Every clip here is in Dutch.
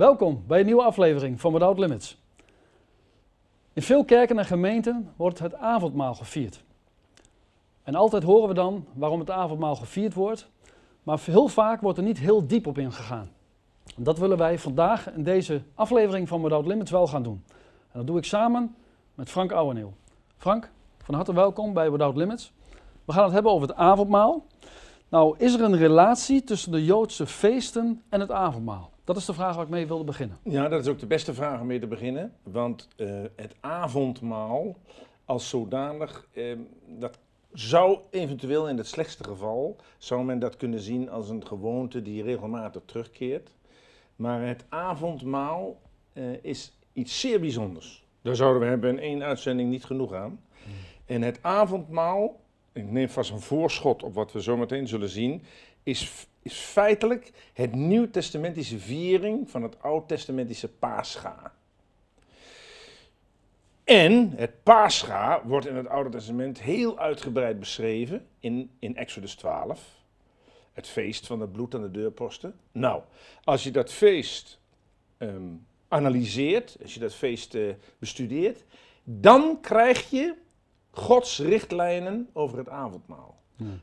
Welkom bij een nieuwe aflevering van Without Limits. In veel kerken en gemeenten wordt het avondmaal gevierd. En altijd horen we dan waarom het avondmaal gevierd wordt, maar heel vaak wordt er niet heel diep op ingegaan. Dat willen wij vandaag in deze aflevering van Without Limits wel gaan doen. En dat doe ik samen met Frank Ouweneel. Frank, van harte welkom bij Without Limits. We gaan het hebben over het avondmaal. Nou, is er een relatie tussen de Joodse feesten en het avondmaal? Dat is de vraag waar ik mee wilde beginnen. Ja, dat is ook de beste vraag om mee te beginnen. Want uh, het avondmaal als zodanig, uh, dat zou eventueel in het slechtste geval, zou men dat kunnen zien als een gewoonte die regelmatig terugkeert. Maar het avondmaal uh, is iets zeer bijzonders. Daar zouden we hebben in één uitzending niet genoeg aan. Hmm. En het avondmaal, ik neem vast een voorschot op wat we zometeen zullen zien, is, is feitelijk het nieuwtestamentische viering van het oud-testamentische Pascha. En het Pascha wordt in het Oude Testament heel uitgebreid beschreven in, in Exodus 12. Het feest van het bloed aan de deurposten. Nou, als je dat feest um, analyseert, als je dat feest uh, bestudeert, dan krijg je Gods richtlijnen over het avondmaal.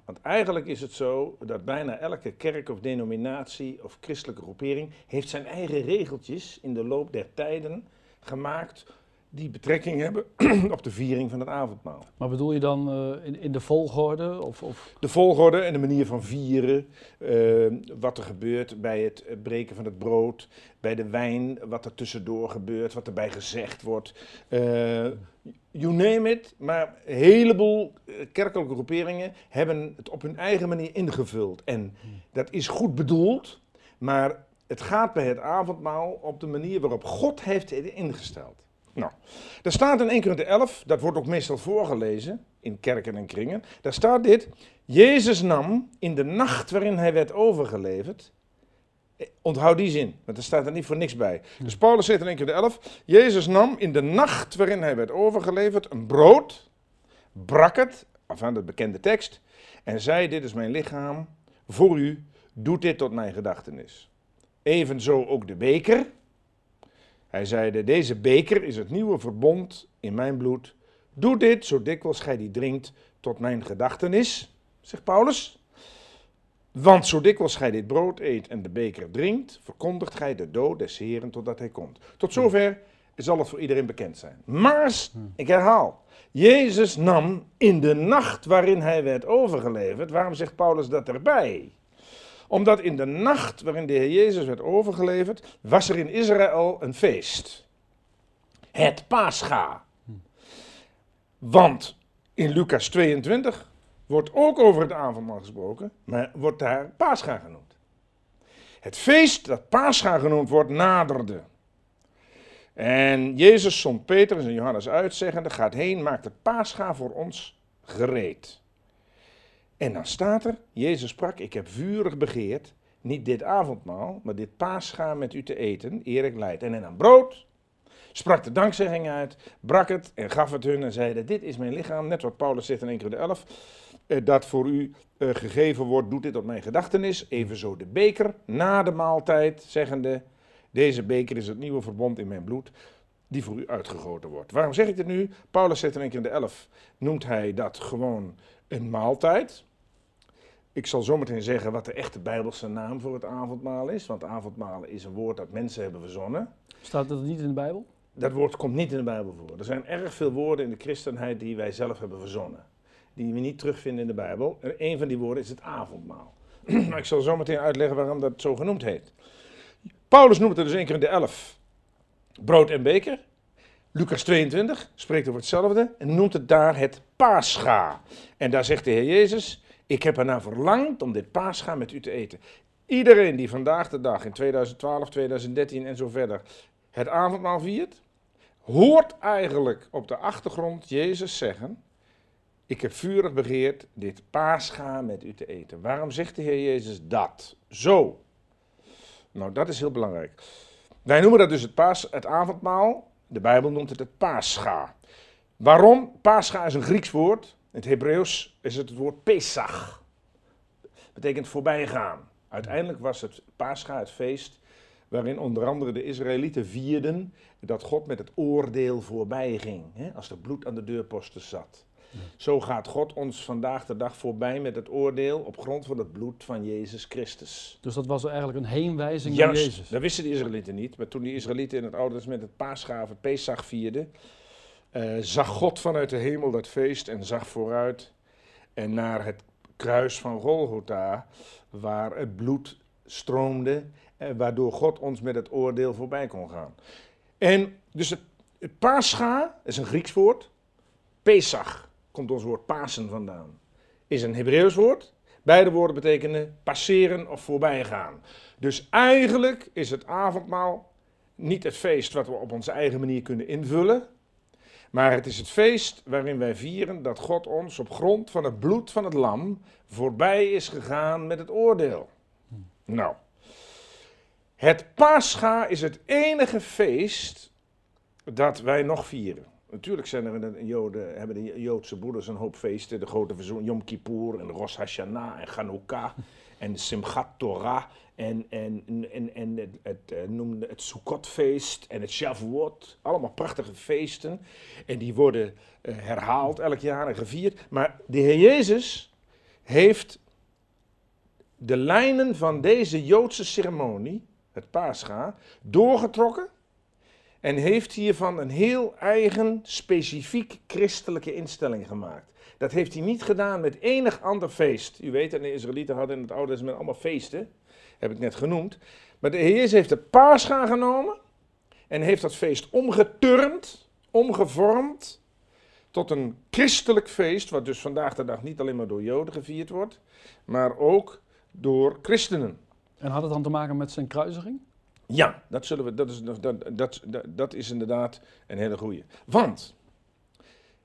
Want eigenlijk is het zo dat bijna elke kerk of denominatie of christelijke groepering heeft zijn eigen regeltjes in de loop der tijden gemaakt die betrekking hebben op de viering van het avondmaal. Maar bedoel je dan uh, in, in, de volgorde? Of, of, De volgorde en de manier van vieren. Uh, wat er gebeurt bij het breken van het brood. Bij de wijn, wat er tussendoor gebeurt. Wat erbij gezegd wordt. Uh, you name it. Maar een heleboel kerkelijke groeperingen hebben het op hun eigen manier ingevuld. En dat is goed bedoeld. Maar het gaat bij het avondmaal op de manier waarop God heeft ingesteld. Nou, er staat in 1 Korinther 11, dat wordt ook meestal voorgelezen in kerken en kringen. Daar staat dit: Jezus nam in de nacht waarin hij werd overgeleverd. Eh, onthoud die zin, want er staat er niet voor niks bij. Dus Paulus zegt in 1 Korinther 11: Jezus nam in de nacht waarin hij werd overgeleverd een brood, brak het, afaan de bekende tekst, en zei: Dit is mijn lichaam voor u, doet dit tot mijn gedachtenis. Evenzo ook de beker hij zeide, deze beker is het nieuwe verbond in mijn bloed. Doe dit zo dikwijls gij die drinkt tot mijn gedachtenis, zegt Paulus. Want zo dikwijls gij dit brood eet en de beker drinkt, verkondigt gij de dood des Heren totdat hij komt. Tot zover zal het voor iedereen bekend zijn. Maar, ik herhaal, Jezus nam in de nacht waarin hij werd overgeleverd, waarom zegt Paulus dat erbij? Omdat in de nacht waarin de Heer Jezus werd overgeleverd, was er in Israël een feest. Het Pascha. Want in Lucas 22 wordt ook over het avondmaal gesproken, maar wordt daar Pascha genoemd. Het feest dat Pascha genoemd wordt naderde. En Jezus zond Petrus en Johannes uit, zeggende, gaat heen, maakt het Pascha voor ons gereed. En dan staat er, Jezus sprak, ik heb vurig begeerd, niet dit avondmaal, maar dit paascha met u te eten, eer ik leid. En een brood, sprak de dankzegging uit, brak het en gaf het hun en zeide, dit is mijn lichaam, net wat Paulus zegt in 1 Corinthië 11, eh, dat voor u eh, gegeven wordt, doet dit op mijn gedachtenis. Evenzo de beker, na de maaltijd, zeggende, deze beker is het nieuwe verbond in mijn bloed, die voor u uitgegoten wordt. Waarom zeg ik dit nu? Paulus zegt in 1 Corinthië 11, noemt hij dat gewoon een maaltijd. Ik zal zometeen zeggen wat de echte Bijbelse naam voor het avondmaal is. Want avondmaal is een woord dat mensen hebben verzonnen. Staat dat niet in de Bijbel? Dat woord komt niet in de Bijbel voor. Er zijn erg veel woorden in de christenheid die wij zelf hebben verzonnen. Die we niet terugvinden in de Bijbel. En een van die woorden is het avondmaal. maar ik zal zometeen uitleggen waarom dat zo genoemd heet. Paulus noemt het dus één keer in de elf. Brood en beker. Lucas 22 spreekt over hetzelfde en noemt het daar het Pascha. En daar zegt de Heer Jezus, ik heb ernaar verlangd om dit paascha met u te eten. Iedereen die vandaag de dag in 2012, 2013 en zo verder het avondmaal viert, hoort eigenlijk op de achtergrond Jezus zeggen: Ik heb vurig begeerd dit paascha met u te eten. Waarom zegt de Heer Jezus dat? Zo. Nou, dat is heel belangrijk. Wij noemen dat dus het, paas, het avondmaal. De Bijbel noemt het het paascha. Waarom? Paascha is een Grieks woord. In het Hebreeuws is het het woord Pesach. Betekent voorbijgaan. Uiteindelijk was het Pascha, het feest, waarin onder andere de Israëlieten vierden dat God met het oordeel voorbij ging, hè, als er bloed aan de deurposten zat. Zo gaat God ons vandaag de dag voorbij met het oordeel op grond van het bloed van Jezus Christus. Dus dat was eigenlijk een heenwijzing naar Jezus. dat wisten de Israëlieten niet. Maar toen die Israëlieten in het Oude Testament het paasgaven, Pesach vierden, eh, zag God vanuit de hemel dat feest en zag vooruit en naar het kruis van Golgotha, waar het bloed stroomde, eh, waardoor God ons met het oordeel voorbij kon gaan. En dus het, het Pascha is een Grieks woord. Pesach komt ons woord Pasen vandaan. Is een Hebreeuws woord. Beide woorden betekenen passeren of voorbijgaan. Dus eigenlijk is het avondmaal niet het feest wat we op onze eigen manier kunnen invullen. Maar het is het feest waarin wij vieren dat God ons op grond van het bloed van het lam voorbij is gegaan met het oordeel. Nou, het Pascha is het enige feest dat wij nog vieren. Natuurlijk zijn er in de Joden, hebben de Joodse broeders een hoop feesten. De grote verzoen, Yom Kippur en Rosh Hashanah en Chanukah en Simchat Torah en, en, en, en het, het, eh, noemde het Sukkotfeest en het Shavuot. Allemaal prachtige feesten. En die worden eh, herhaald elk jaar en gevierd. Maar de Heer Jezus heeft de lijnen van deze Joodse ceremonie, het Pascha, doorgetrokken. En heeft hiervan een heel eigen, specifiek christelijke instelling gemaakt. Dat heeft hij niet gedaan met enig ander feest. U weet, de Israëlieten hadden in het Oude Testament allemaal feesten. Heb ik net genoemd. Maar de Heer heeft de Pascha genomen. En heeft dat feest omgeturnd, omgevormd. Tot een christelijk feest. Wat dus vandaag de dag niet alleen maar door Joden gevierd wordt. Maar ook door christenen. En had het dan te maken met zijn kruisiging? Ja, dat, zullen we, dat, is, dat, dat, dat, is inderdaad een hele goeie. Want,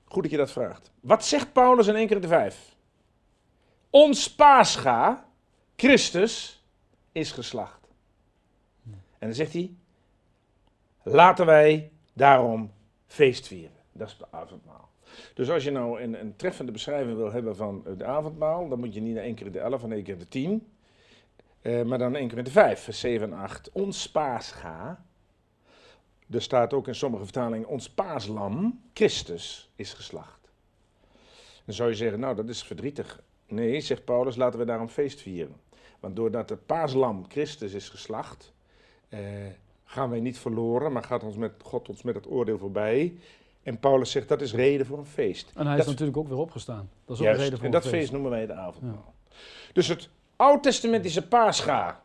goed dat je dat vraagt. Wat zegt Paulus in 1 keer de 5? Ons paascha, Christus, is geslacht. En dan zegt hij, laten wij daarom feest vieren. Dat is de avondmaal. Dus als je nou een, een treffende beschrijving wil hebben van het avondmaal, dan moet je niet naar 1 keer de 11 en 1 keer de 10. Uh, maar dan 1 keer de 5, vers 7 en 8. Ons paascha. Er staat ook in sommige vertalingen: ons paaslam, Christus, is geslacht. Dan zou je zeggen: Nou, dat is verdrietig. Nee, zegt Paulus, laten we daarom feest vieren. Want doordat het paaslam, Christus, is geslacht, uh, gaan wij niet verloren, maar gaat ons met, God ons met het oordeel voorbij. En Paulus zegt dat is reden voor een feest. En hij dat is natuurlijk ook weer opgestaan. Dat is ook juist, een reden voor en dat feest. feest. noemen wij de avondmaal. Ja. Dus het Oud-testamentische Pascha,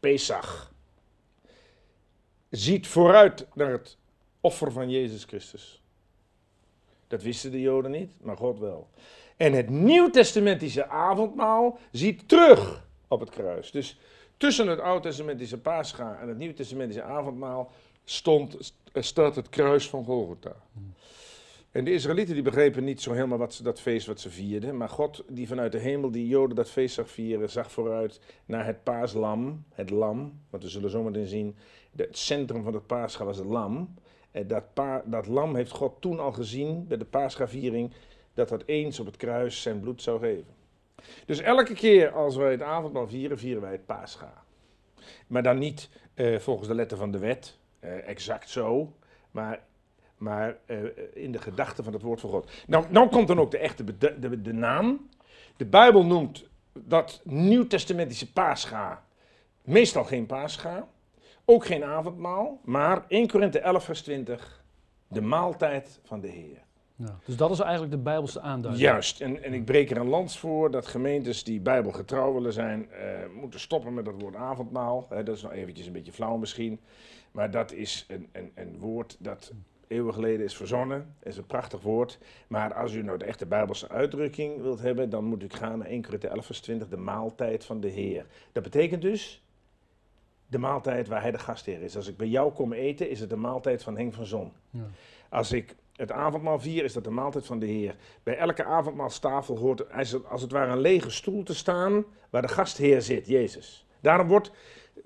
Pesach, ziet vooruit naar het offer van Jezus Christus. Dat wisten de Joden niet, maar God wel. En het Nieuw-testamentische avondmaal ziet terug op het kruis. Dus tussen het Oud-testamentische Pascha en het Nieuw-testamentische avondmaal stond, staat het kruis van Golgotha. En de Israëlieten die begrepen niet zo helemaal wat ze, dat feest wat ze vierden. Maar God die vanuit de hemel die Joden dat feest zag vieren, zag vooruit naar het paaslam. Het lam, want we zullen zometeen zien, het centrum van het paascha was het lam. En dat, pa, dat lam heeft God toen al gezien bij de paaschaviering, dat dat eens op het kruis zijn bloed zou geven. Dus elke keer als wij het avondmaal vieren, vieren wij het paascha. Maar dan niet uh, volgens de letter van de wet, uh, exact zo, maar maar uh, in de gedachte van het woord van God. Nou, nou komt dan ook de echte de, de, de naam. De Bijbel noemt dat nieuwtestamentische paascha meestal geen paascha, ook geen avondmaal, maar 1 Korinthe 11 vers 20, de maaltijd van de Heer. Ja, dus dat is eigenlijk de Bijbelse aanduiding. Juist, en, en ik breek er een lans voor dat gemeentes die bijbelgetrouw willen zijn, uh, moeten stoppen met dat woord avondmaal. He, dat is nog eventjes een beetje flauw misschien, maar dat is een, een, een woord dat eeuwen geleden is verzonnen. is een prachtig woord. Maar als u nou de echte Bijbelse uitdrukking wilt hebben, dan moet u gaan naar 1 Korinthe 11 vers 20, de maaltijd van de Heer. Dat betekent dus de maaltijd waar hij de gastheer is. Als ik bij jou kom eten, is het de maaltijd van Henk van Zon. Ja. Als ik het avondmaal vier, is dat de maaltijd van de Heer. Bij elke avondmaalstafel hoort als het ware een lege stoel te staan waar de gastheer zit, Jezus. Daarom wordt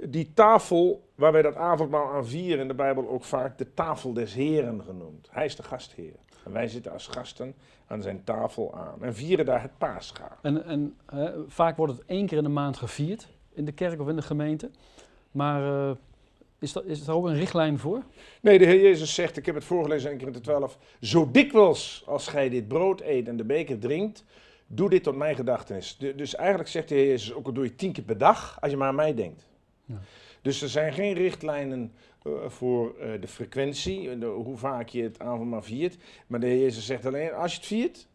die tafel waar wij dat avondmaal aan vieren in de Bijbel ook vaak de tafel des Heren genoemd. Hij is de gastheer. En wij zitten als gasten aan zijn tafel aan en vieren daar het paascha. En, en hè, vaak wordt het één keer in de maand gevierd in de kerk of in de gemeente. Maar uh, Is, dat, is er ook een richtlijn voor? Nee, de Heer Jezus zegt, ik heb het voorgelezen in de 12, zo dikwijls als gij dit brood eet en de beker drinkt, doe dit tot mijn gedachtenis. Dus eigenlijk zegt de Heer Jezus, ook al doe je tien keer per dag, als je maar aan mij denkt. Ja. Dus er zijn geen richtlijnen uh, voor uh, de frequentie, de, hoe vaak je het avondmaal viert. Maar de Heer Jezus zegt alleen, als je het viert,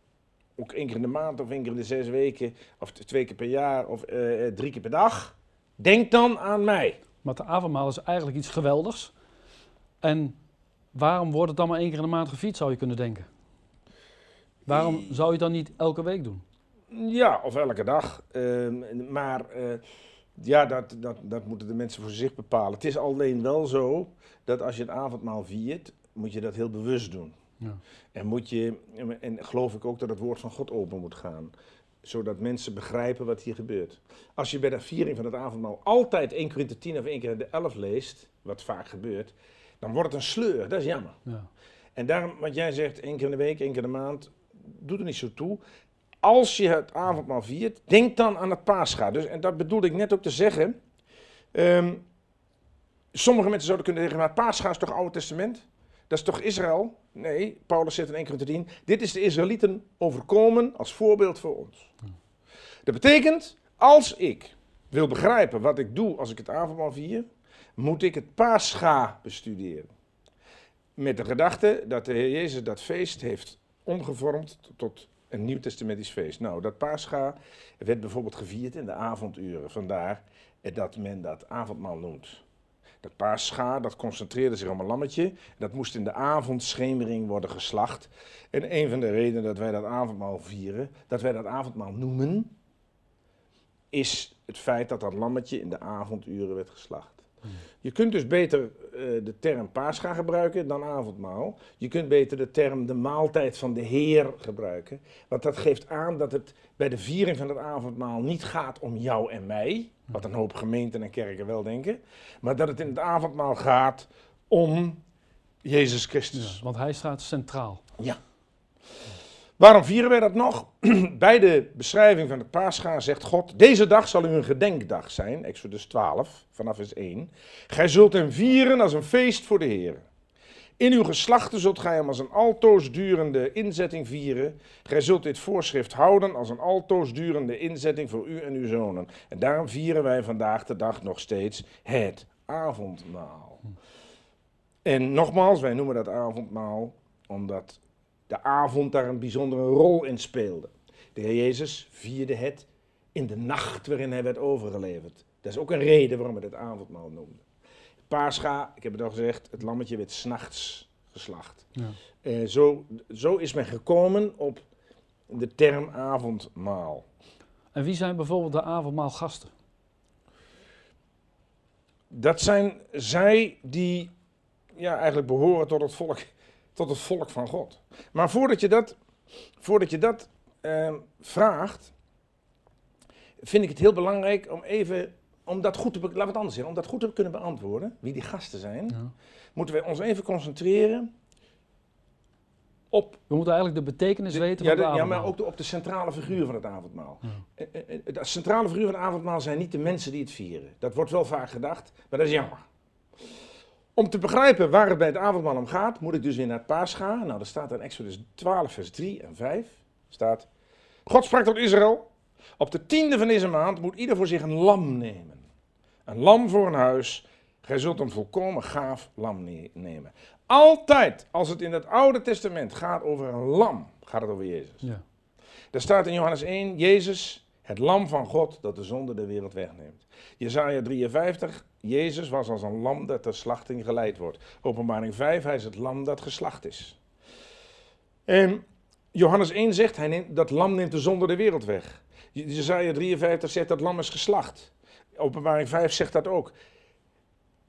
ook één keer in de maand of één keer in de zes weken, of twee keer per jaar of uh, drie keer per dag, denk dan aan mij. Maar het avondmaal is eigenlijk iets geweldigs. En waarom wordt het dan maar één keer in de maand gevierd, zou je kunnen denken? Waarom zou je het dan niet elke week doen? Ja, of elke dag. Uh, maar ja, dat, dat, dat moeten de mensen voor zich bepalen. Het is alleen wel zo dat als je het avondmaal viert, moet je dat heel bewust doen. Ja. En moet je, en geloof ik ook dat het woord van God open moet gaan zodat mensen begrijpen wat hier gebeurt. Als je bij de viering van het avondmaal altijd 1 Korinther 10 of 1 keer de 11 leest, wat vaak gebeurt, dan wordt het een sleur. Dat is jammer. Ja. En daarom, wat jij zegt, één keer in de week, één keer in de maand, doet er niet zo toe. Als je het avondmaal viert, denk dan aan het paascha. Dus, en dat bedoelde ik net ook te zeggen. Um, sommige mensen zouden kunnen zeggen, maar het paascha is toch Oude Testament? Dat is toch Israël? Nee, Paulus zegt in 1 Corinthië 10, dit is de Israëlieten overkomen als voorbeeld voor ons. Dat betekent, als ik wil begrijpen wat ik doe als ik het avondmaal vier, moet ik het Pascha bestuderen. Met de gedachte dat de Heer Jezus dat feest heeft omgevormd tot een nieuwtestamentisch feest. Nou, dat Pascha werd bijvoorbeeld gevierd in de avonduren. Vandaar dat men dat avondmaal noemt. Dat paascha, dat concentreerde zich om een lammetje. Dat moest in de avondschemering worden geslacht. En een van de redenen dat wij dat avondmaal vieren, dat wij dat avondmaal noemen, is het feit dat dat lammetje in de avonduren werd geslacht. Je kunt dus beter uh, de term paascha gebruiken dan avondmaal. Je kunt beter de term de maaltijd van de Heer gebruiken. Want dat geeft aan dat het bij de viering van het avondmaal niet gaat om jou en mij. Wat een hoop gemeenten en kerken wel denken. Maar dat het in het avondmaal gaat om Jezus Christus. Ja, want hij staat centraal. Ja. Waarom vieren wij dat nog? Bij de beschrijving van het paascha zegt God, deze dag zal u een gedenkdag zijn, Exodus 12, vanaf vers 1. Gij zult hem vieren als een feest voor de Heer. In uw geslachten zult gij hem als een altoos durende inzetting vieren. Gij zult dit voorschrift houden als een altoos durende inzetting voor u en uw zonen. En daarom vieren wij vandaag de dag nog steeds het avondmaal. En nogmaals, wij noemen dat avondmaal omdat de avond daar een bijzondere rol in speelde. De Heer Jezus vierde het in de nacht waarin hij werd overgeleverd. Dat is ook een reden waarom we het avondmaal noemden. Paascha, ik heb het al gezegd, het lammetje werd s'nachts geslacht. Ja. Uh, zo, zo is men gekomen op de term avondmaal. En wie zijn bijvoorbeeld de avondmaalgasten? Dat zijn zij die ja, eigenlijk behoren tot het volk tot het volk van God. Maar voordat je dat, voordat je dat uh, vraagt, vind ik het heel belangrijk om even, om dat goed te, laten we het anders zeggen, om dat goed te kunnen beantwoorden, wie die gasten zijn, ja. moeten wij ons even concentreren op... We moeten eigenlijk de betekenis weten ja, van de, Ja, maar ook de, op de centrale figuur van het avondmaal. Ja. Eh, eh, eh, de centrale figuur van het avondmaal zijn niet de mensen die het vieren. Dat wordt wel vaak gedacht, maar dat is jammer. Om te begrijpen waar het bij het avondmaal om gaat, moet ik dus weer naar het paas gaan. Nou, dat staat in Exodus 12, vers 3 en 5. Staat, God sprak tot Israël, op de tiende van deze maand moet ieder voor zich een lam nemen. Een lam voor een huis. Gij zult een volkomen gaaf lam nemen. Altijd als het in het Oude Testament gaat over een lam, gaat het over Jezus. Ja. Daar staat in Johannes 1, Jezus, het lam van God dat de zonde der wereld wegneemt. Jezaja 53, Jezus was als een lam dat ter slachting geleid wordt. Openbaring 5, hij is het lam dat geslacht is. En Johannes 1 zegt, hij neemt, dat lam neemt de zonde der wereld weg. Jezaja 53 zegt, dat lam is geslacht. Openbaring 5 zegt dat ook.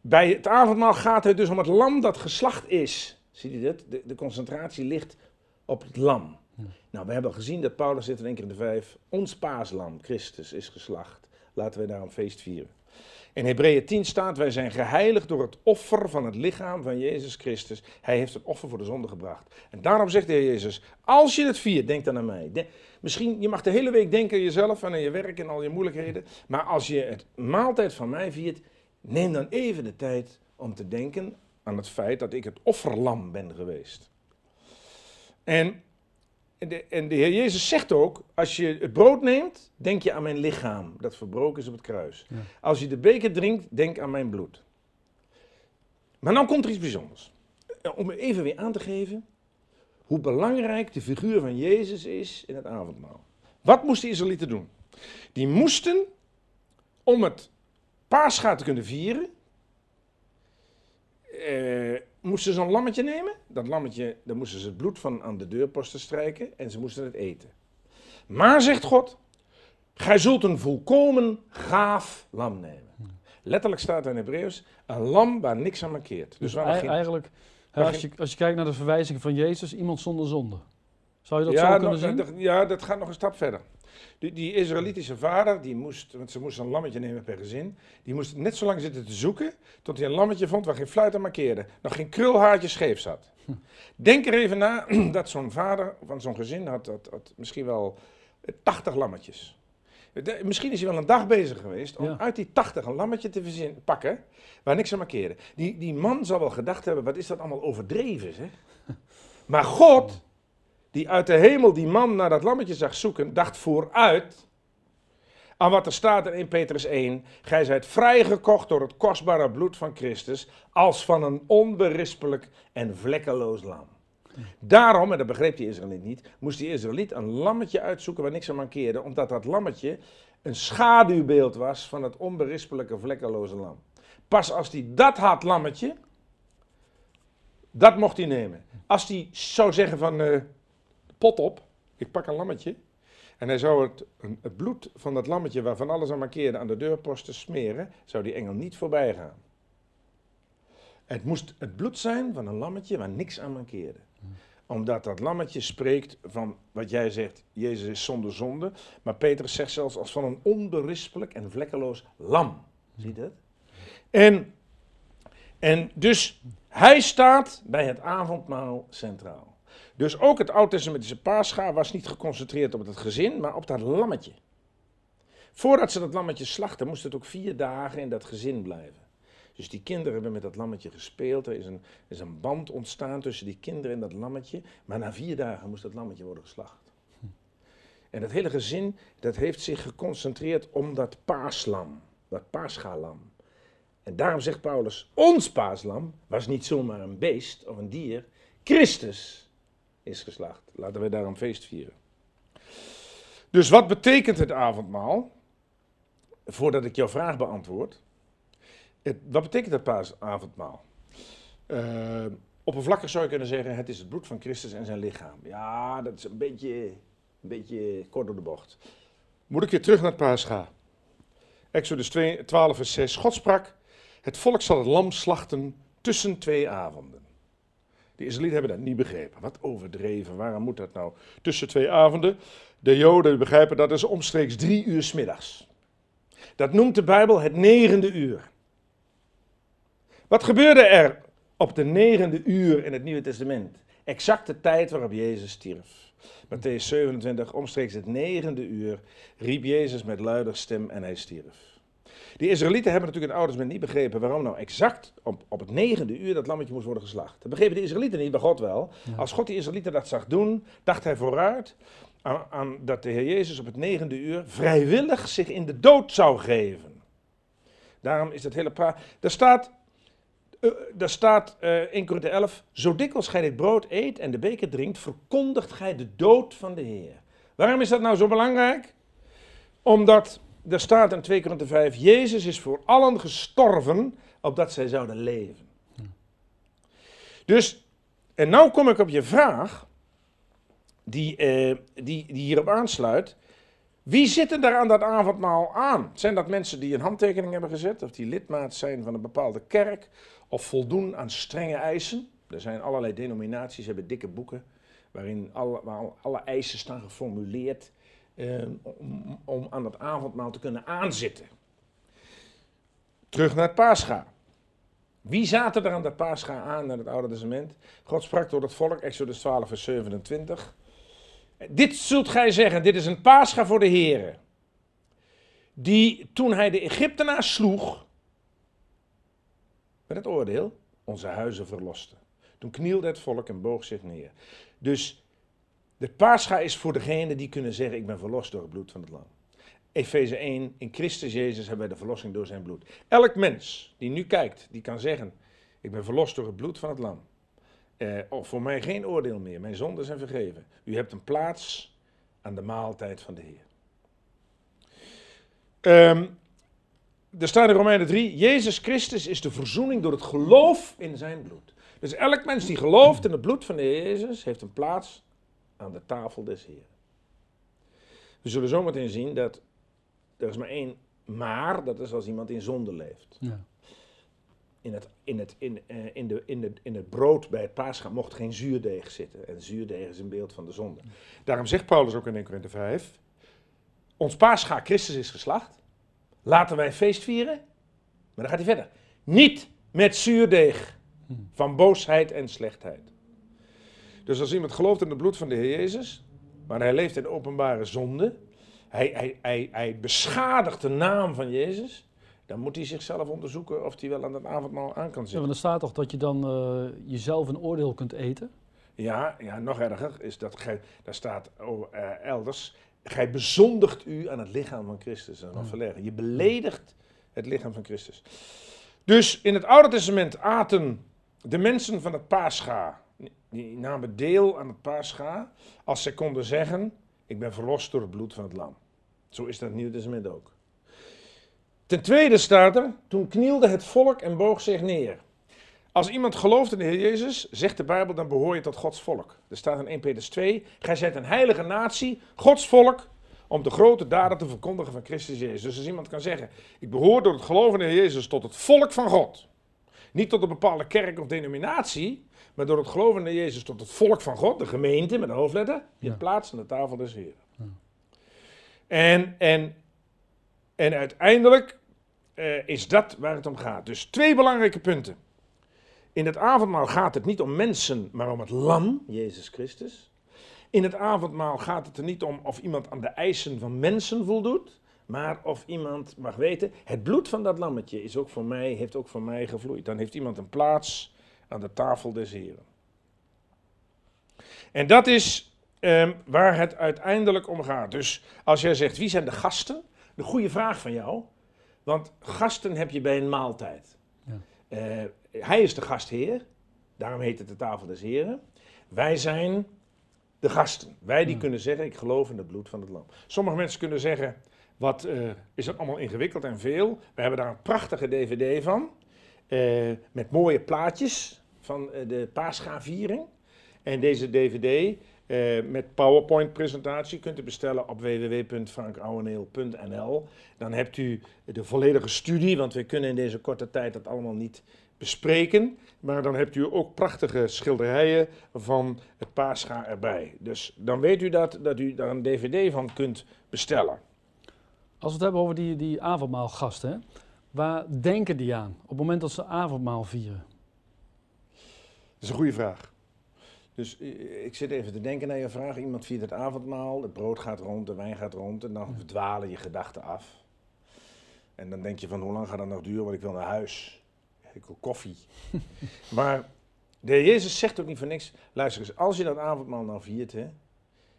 Bij het avondmaal gaat het dus om het lam dat geslacht is. Ziet u dit? De, de concentratie ligt op het lam. Nou, we hebben gezien dat Paulus zit in één keer in de vijf. Ons paaslam, Christus, is geslacht. Laten we daar een feest vieren. In Hebreeën 10 staat, wij zijn geheiligd door het offer van het lichaam van Jezus Christus. Hij heeft het offer voor de zonde gebracht. En daarom zegt de Heer Jezus, als je het viert, denk dan aan mij. misschien, je mag de hele week denken aan jezelf en aan je werk en al je moeilijkheden. Maar als je het maaltijd van mij viert, neem dan even de tijd om te denken aan het feit dat ik het offerlam ben geweest. En de, en de Heer Jezus zegt ook, als je het brood neemt, denk je aan mijn lichaam, dat verbroken is op het kruis. Ja. Als je de beker drinkt, denk aan mijn bloed. Maar nou komt er iets bijzonders. Om even weer aan te geven hoe belangrijk de figuur van Jezus is in het avondmaal. Wat moesten de Israëlieten doen? Die moesten, om het paascha te kunnen vieren, eh, moesten ze een lammetje nemen. Dat lammetje, daar moesten ze het bloed van aan de deurposten strijken en ze moesten het eten. Maar, zegt God, gij zult een volkomen gaaf lam nemen. Letterlijk staat er in Hebreeuws, een lam waar niks aan mankeert. Dus Dus geen- eigenlijk, als, je, als je kijkt naar de verwijzing van Jezus, iemand zonder zonde. Zou je dat ja, zo kunnen nog- zien? ja, dat gaat nog een stap verder. Die, die Israëlitische vader, die moest, want ze moesten een lammetje nemen per gezin, die moest net zo lang zitten te zoeken tot hij een lammetje vond waar geen fluit aan markeerde, nog geen krulhaartje scheef zat. Denk er even na dat zo'n vader van zo'n gezin had, had, had misschien wel eh, 80 lammetjes. De- misschien is hij wel een dag bezig geweest om Ja. uit die 80 een lammetje te verzin, pakken waar niks aan markeerde. Die, die man zal wel gedacht hebben, wat is dat allemaal overdreven zeg. Maar God, die uit de hemel die man naar dat lammetje zag zoeken, dacht vooruit aan wat er staat in 1 Petrus 1. Gij zijt vrijgekocht door het kostbare bloed van Christus, als van een onberispelijk en vlekkeloos lam. Daarom, en dat begreep die Israëliet niet, moest die Israëliet een lammetje uitzoeken waar niks aan mankeerde, omdat dat lammetje een schaduwbeeld was van het onberispelijke vlekkeloze lam. Pas als hij dat had, lammetje, dat mocht hij nemen. Als hij zou zeggen van, eh, pot op, ik pak een lammetje, en hij zou het, het bloed van dat lammetje waarvan alles aan markeerde aan de deurposten smeren, zou die engel niet voorbij gaan. Het moest het bloed zijn van een lammetje waar niks aan mankeerde. Omdat dat lammetje spreekt van wat jij zegt, Jezus is zonder zonde. Maar Petrus zegt zelfs als van een onberispelijk en vlekkeloos lam. Zie je dat? En, en dus hij staat bij het avondmaal centraal. Dus ook het oud-testamentische paascha was niet geconcentreerd op het gezin, maar op dat lammetje. Voordat ze dat lammetje slachten, moest het ook vier dagen in dat gezin blijven. Dus die kinderen hebben met dat lammetje gespeeld. Er is een, is een band ontstaan tussen die kinderen en dat lammetje. Maar na vier dagen moest dat lammetje worden geslacht. En het hele gezin, dat heeft zich geconcentreerd om dat paaslam. Dat paaschalam. En daarom zegt Paulus, ons paaslam was niet zomaar een beest of een dier. Christus is geslacht. Laten we daarom feest vieren. Dus wat betekent het avondmaal? Voordat ik jouw vraag beantwoord. Wat betekent het paasavondmaal? Uh, oppervlakkig zou je kunnen zeggen, het is het bloed van Christus en zijn lichaam. Ja, dat is een beetje, een beetje kort door de bocht. Moet ik weer terug naar het paascha. Exodus 2, 12 vers 6. God sprak, het volk zal het lam slachten tussen twee avonden. De Israëlieten hebben dat niet begrepen. Wat overdreven, waarom moet dat nou tussen twee avonden? De Joden begrijpen dat is omstreeks drie uur 's middags. Dat noemt de Bijbel het negende uur. Wat gebeurde er op de negende uur in het Nieuwe Testament? Exact de tijd waarop Jezus stierf. Matthäus 27, omstreeks het negende uur, riep Jezus met luider stem en hij stierf. Die Israëlieten hebben natuurlijk in het Oude Testament niet begrepen waarom nou exact op, op het negende uur dat lammetje moest worden geslacht. Dat begrepen de Israëlieten niet, maar God wel. Ja. Als God die Israëlieten dat zag doen, dacht hij vooruit aan, aan dat de Heer Jezus op het negende uur vrijwillig zich in de dood zou geven. Daarom is het hele praat. Er staat uh, daar staat uh, in Korinthe 11, zo dikwijls gij dit brood eet en de beker drinkt, verkondigt gij de dood van de Heer. Waarom is dat nou zo belangrijk? Omdat, er staat in 2 Korinthe 5, Jezus is voor allen gestorven, opdat zij zouden leven. Dus, en nou kom ik op je vraag, die, uh, die, die hierop aansluit. Wie zitten daar aan dat avondmaal aan? Zijn dat mensen die een handtekening hebben gezet, of die lidmaat zijn van een bepaalde kerk, of voldoen aan strenge eisen? Er zijn allerlei denominaties, hebben dikke boeken, waarin alle, waar alle eisen staan geformuleerd eh, om, om aan dat avondmaal te kunnen aanzitten. Terug naar het paascha. Wie zaten er aan dat paascha aan in het Oude Testament? God sprak door het volk, Exodus 12, vers 27. Dit zult gij zeggen, dit is een paascha voor de Heer. Die toen hij de Egyptenaars sloeg, met het oordeel onze huizen verloste. Toen knielde het volk en boog zich neer. Dus de paascha is voor degenen die kunnen zeggen, ik ben verlost door het bloed van het lam. Efeze 1, in Christus Jezus hebben wij de verlossing door zijn bloed. Elk mens die nu kijkt, die kan zeggen, ik ben verlost door het bloed van het lam. Eh, oh, voor mij geen oordeel meer, mijn zonden zijn vergeven. U hebt een plaats aan de maaltijd van de Heer. Ehm, er staat in Romeinen 3, Jezus Christus is de verzoening door het geloof in zijn bloed. Dus elk mens die gelooft in het bloed van de Jezus, heeft een plaats aan de tafel des Heeren. We zullen zometeen zien dat er is maar één maar, dat is als iemand in zonde leeft. Ja. In het, in, het, in, eh, in, de, in, de, in het brood bij het paascha mocht geen zuurdeeg zitten. En zuurdeeg is een beeld van de zonde. Daarom zegt Paulus ook in 1 Corinthië 5, ons paascha Christus is geslacht. Laten wij feest vieren. Maar dan gaat hij verder. Niet met zuurdeeg van boosheid en slechtheid. Dus als iemand gelooft in het bloed van de Heer Jezus, maar hij leeft in openbare zonde, hij, hij, hij, hij beschadigt de naam van Jezus, dan moet hij zichzelf onderzoeken of hij wel aan het avondmaal aan kan Ja, zitten. want er staat toch dat je dan eh, jezelf een oordeel kunt eten? Ja, ja, nog erger is dat gij, daar staat oh, eh, elders, gij bezondigt u aan het lichaam van Christus. Dat is nog verleggen. Je beledigt het lichaam van Christus. Dus in het Oude Testament aten de mensen van het paascha, die namen deel aan het paascha, als zij konden zeggen, ik ben verlost door het bloed van het lam. Zo is dat Nieuwe Testament ook. Ten tweede staat er, toen knielde het volk en boog zich neer. Als iemand gelooft in de Heer Jezus, zegt de Bijbel, dan behoor je tot Gods volk. Er staat in 1 Petrus 2, gij zijt een heilige natie, Gods volk, om de grote daden te verkondigen van Christus Jezus. Dus als iemand kan zeggen, ik behoor door het geloof in Heer Jezus tot het volk van God. Niet tot een bepaalde kerk of denominatie, maar door het geloof in de Jezus tot het volk van God, de gemeente met een hoofdletter, Ja. plaats aan de tafel des Heeren. En, en, en uiteindelijk eh, is dat waar het om gaat. Dus twee belangrijke punten. In het avondmaal gaat het niet om mensen, maar om het lam, Jezus Christus. In het avondmaal gaat het er niet om of iemand aan de eisen van mensen voldoet, maar of iemand mag weten, het bloed van dat lammetje is ook voor mij, heeft ook voor mij gevloeid. Dan heeft iemand een plaats aan de tafel des Heren. En dat is ehm, waar het uiteindelijk om gaat. Dus als jij zegt, wie zijn de gasten? De goede vraag van jou. Want gasten heb je bij een maaltijd. Ja. Eh, hij is de gastheer. Daarom heet het de tafel des heren. Wij zijn de gasten. Wij die Ja. kunnen zeggen, ik geloof in het bloed van het lam. Sommige mensen kunnen zeggen, wat eh, is dat allemaal ingewikkeld en veel. We hebben daar een prachtige dvd van. Eh, met mooie plaatjes van eh, de paaschaviering. En deze dvd eh, met PowerPoint-presentatie kunt u bestellen op www.frankouweneel.nl. Dan hebt u de volledige studie, want we kunnen in deze korte tijd dat allemaal niet bespreken. Maar dan hebt u ook prachtige schilderijen van het paascha erbij. Dus dan weet u dat, dat u daar een dvd van kunt bestellen. Als we het hebben over die, die avondmaalgasten, waar denken die aan op het moment dat ze avondmaal vieren? Dat is een goede vraag. Dus eh, ik zit even te denken naar je vraag. Iemand viert het avondmaal, het brood gaat rond, de wijn gaat rond en dan verdwalen je gedachten af. En dan denk je van hoe lang gaat dat nog duren, want ik wil naar huis. Ik wil koffie. maar de Heer Jezus zegt ook niet voor niks. Luister eens, als je dat avondmaal nou viert, hè,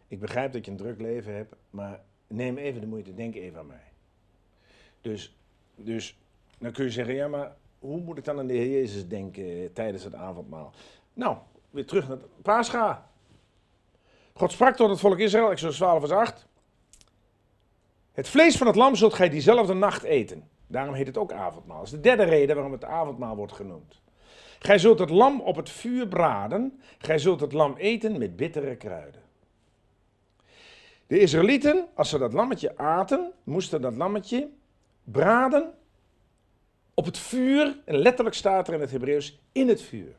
ik begrijp dat je een druk leven hebt, maar neem even de moeite, denk even aan mij. Dus, dus dan kun je zeggen, ja maar hoe moet ik dan aan de Heer Jezus denken eh, tijdens het avondmaal? Nou, weer terug naar Pascha. God sprak tot het volk Israël, Exodus 12 vers 8. Het vlees van het lam zult gij diezelfde nacht eten. Daarom heet het ook avondmaal. Dat is de derde reden waarom het avondmaal wordt genoemd. Gij zult het lam op het vuur braden. Gij zult het lam eten met bittere kruiden. De Israëlieten, als ze dat lammetje aten, moesten dat lammetje braden op het vuur. En letterlijk staat er in het Hebreeuws in het vuur.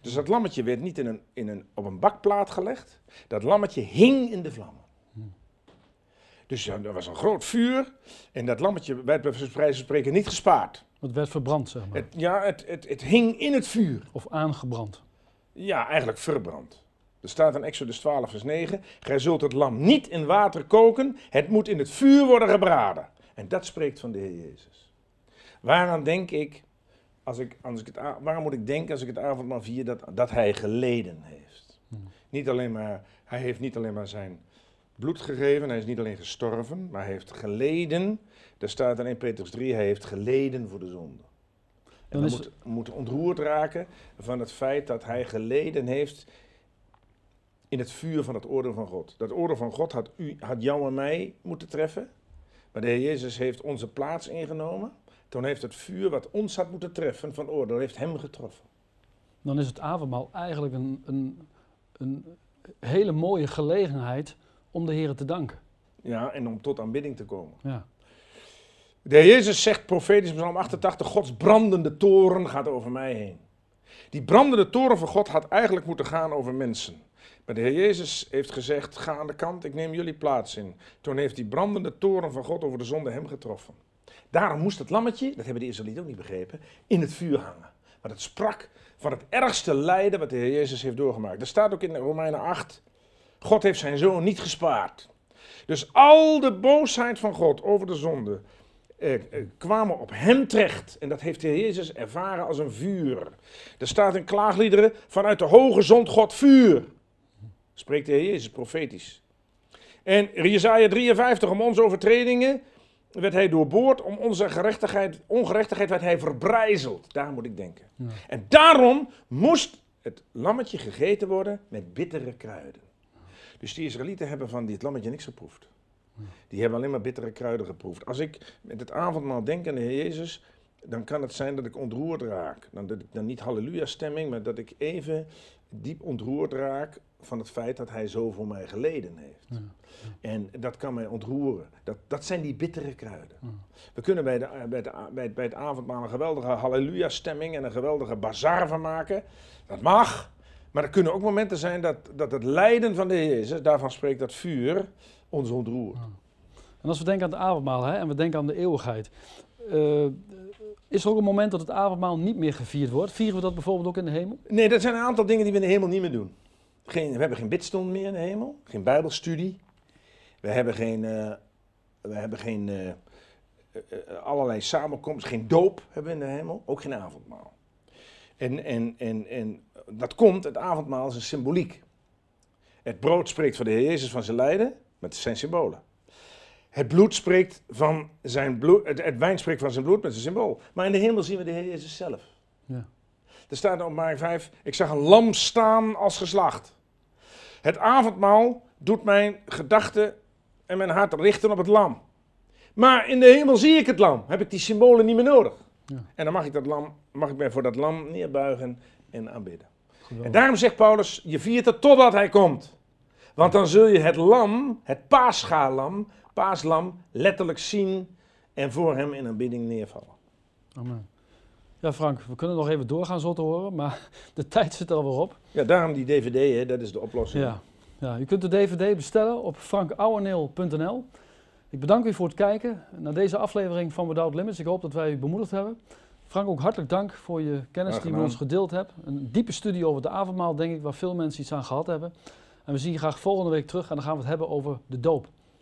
Dus dat lammetje werd niet in een, in een, op een bakplaat gelegd. Dat lammetje hing in de vlammen. Dus ja, er was een groot vuur. En dat lammetje werd bij wijze spreken niet gespaard. Het werd verbrand, zeg maar. Het, ja, het, het, het hing in het vuur. Of aangebrand. Ja, eigenlijk verbrand. Er staat in Exodus 12, vers 9: Gij zult het lam niet in water koken, het moet in het vuur worden gebraden. En dat spreekt van de Heer Jezus. Waaraan denk ik als ik, als ik het, waarom moet ik denken als ik het avondmaal vier dat, dat hij geleden heeft? Hmm. Niet alleen maar, hij heeft niet alleen maar zijn bloed gegeven, hij is niet alleen gestorven, maar hij heeft geleden. Daar staat in 1 Petrus 3, hij heeft geleden voor de zonde. En Dan we is- moeten, we moeten ontroerd raken van het feit dat hij geleden heeft in het vuur van het oordeel van God. Dat oordeel van God had, u, had jou en mij moeten treffen, maar de Heer Jezus heeft onze plaats ingenomen. Toen heeft het vuur wat ons had moeten treffen van oordeel, heeft hem getroffen. Dan is het avondmaal eigenlijk een, een, een hele mooie gelegenheid om de Heer te danken. Ja, en om tot aanbidding te komen. Ja. De Heer Jezus zegt profetisch in Psalm 88, Gods brandende toren gaat over mij heen. Die brandende toren van God had eigenlijk moeten gaan over mensen. Maar de Heer Jezus heeft gezegd, ga aan de kant, ik neem jullie plaats in. Toen heeft die brandende toren van God over de zonde hem getroffen. Daarom moest het lammetje, dat hebben de Israëlieten ook niet begrepen, in het vuur hangen. Maar het sprak van het ergste lijden wat de Heer Jezus heeft doorgemaakt. Er staat ook in Romeinen 8, God heeft zijn zoon niet gespaard. Dus al de boosheid van God over de zonde eh, eh, kwamen op hem terecht. En dat heeft de Heer Jezus ervaren als een vuur. Er staat in klaagliederen, vanuit de hoge zond God vuur. Spreekt de Heer Jezus profetisch. En Jesaja 53, om onze overtredingen werd hij doorboord, om onze gerechtigheid, ongerechtigheid werd hij verbrijzeld. Daar moet ik denken. Ja. En daarom moest het lammetje gegeten worden met bittere kruiden. Dus die Israëlieten hebben van dit lammetje niks geproefd. Die hebben alleen maar bittere kruiden geproefd. Als ik met het avondmaal denk aan de Heer Jezus, dan kan het zijn dat ik ontroerd raak. Dan, dat ik dan niet halleluja stemming, maar dat ik even diep ontroerd raak van het feit dat hij zo voor mij geleden heeft. Ja. En dat kan mij ontroeren. Dat, dat zijn die bittere kruiden. Ja. We kunnen bij, de, bij, de, bij, het- bij het avondmaal een geweldige halleluja-stemming en een geweldige bazaar van maken. Dat mag. Maar er kunnen ook momenten zijn dat, dat het lijden van de Heer Jezus, daarvan spreekt dat vuur, ons ontroert. En als we denken aan het avondmaal hè, en we denken aan de eeuwigheid. eh, is er ook een moment dat het avondmaal niet meer gevierd wordt? Vieren we dat bijvoorbeeld ook in de hemel? Nee, dat zijn een aantal dingen die we in de hemel niet meer doen. Geen, we hebben geen bidstond meer in de hemel, geen bijbelstudie. We hebben geen, eh, we hebben geen eh, eh, allerlei samenkomsten, geen doop hebben we in de hemel, ook geen avondmaal. En, en, en, en dat komt, het avondmaal is een symboliek. Het brood spreekt van de Heer Jezus van zijn lijden, het zijn symbolen. Het bloed spreekt van zijn bloed, het, het wijn spreekt van zijn bloed met zijn symbool. Maar in de hemel zien we de Heer Jezus zelf. Ja. Er staat in openbaring 5, ik zag een lam staan als geslacht. Het avondmaal doet mijn gedachten en mijn hart richten op het lam. Maar in de hemel zie ik het lam, heb ik die symbolen niet meer nodig. Ja. En dan mag ik, dat lam, mag ik mij voor dat lam neerbuigen en aanbidden. Geweldig. En daarom zegt Paulus, je viert het totdat hij komt. Want dan zul je het lam, het paaschalam, paaslam, letterlijk zien en voor hem in aanbidding neervallen. Amen. Ja, Frank, we kunnen nog even doorgaan zo te horen, maar de tijd zit er alweer op. Ja, daarom die dvd, hè, dat is de oplossing. Ja. Ja, u kunt de DVD bestellen op frankouweneel.nl. Ik bedank u voor het kijken naar deze aflevering van Without Limits. Ik hoop dat wij u bemoedigd hebben. Frank, ook hartelijk dank voor je kennis die je met ons gedeeld hebt. Een diepe studie over het avondmaal, denk ik, waar veel mensen iets aan gehad hebben. En we zien je graag volgende week terug en dan gaan we het hebben over de doop.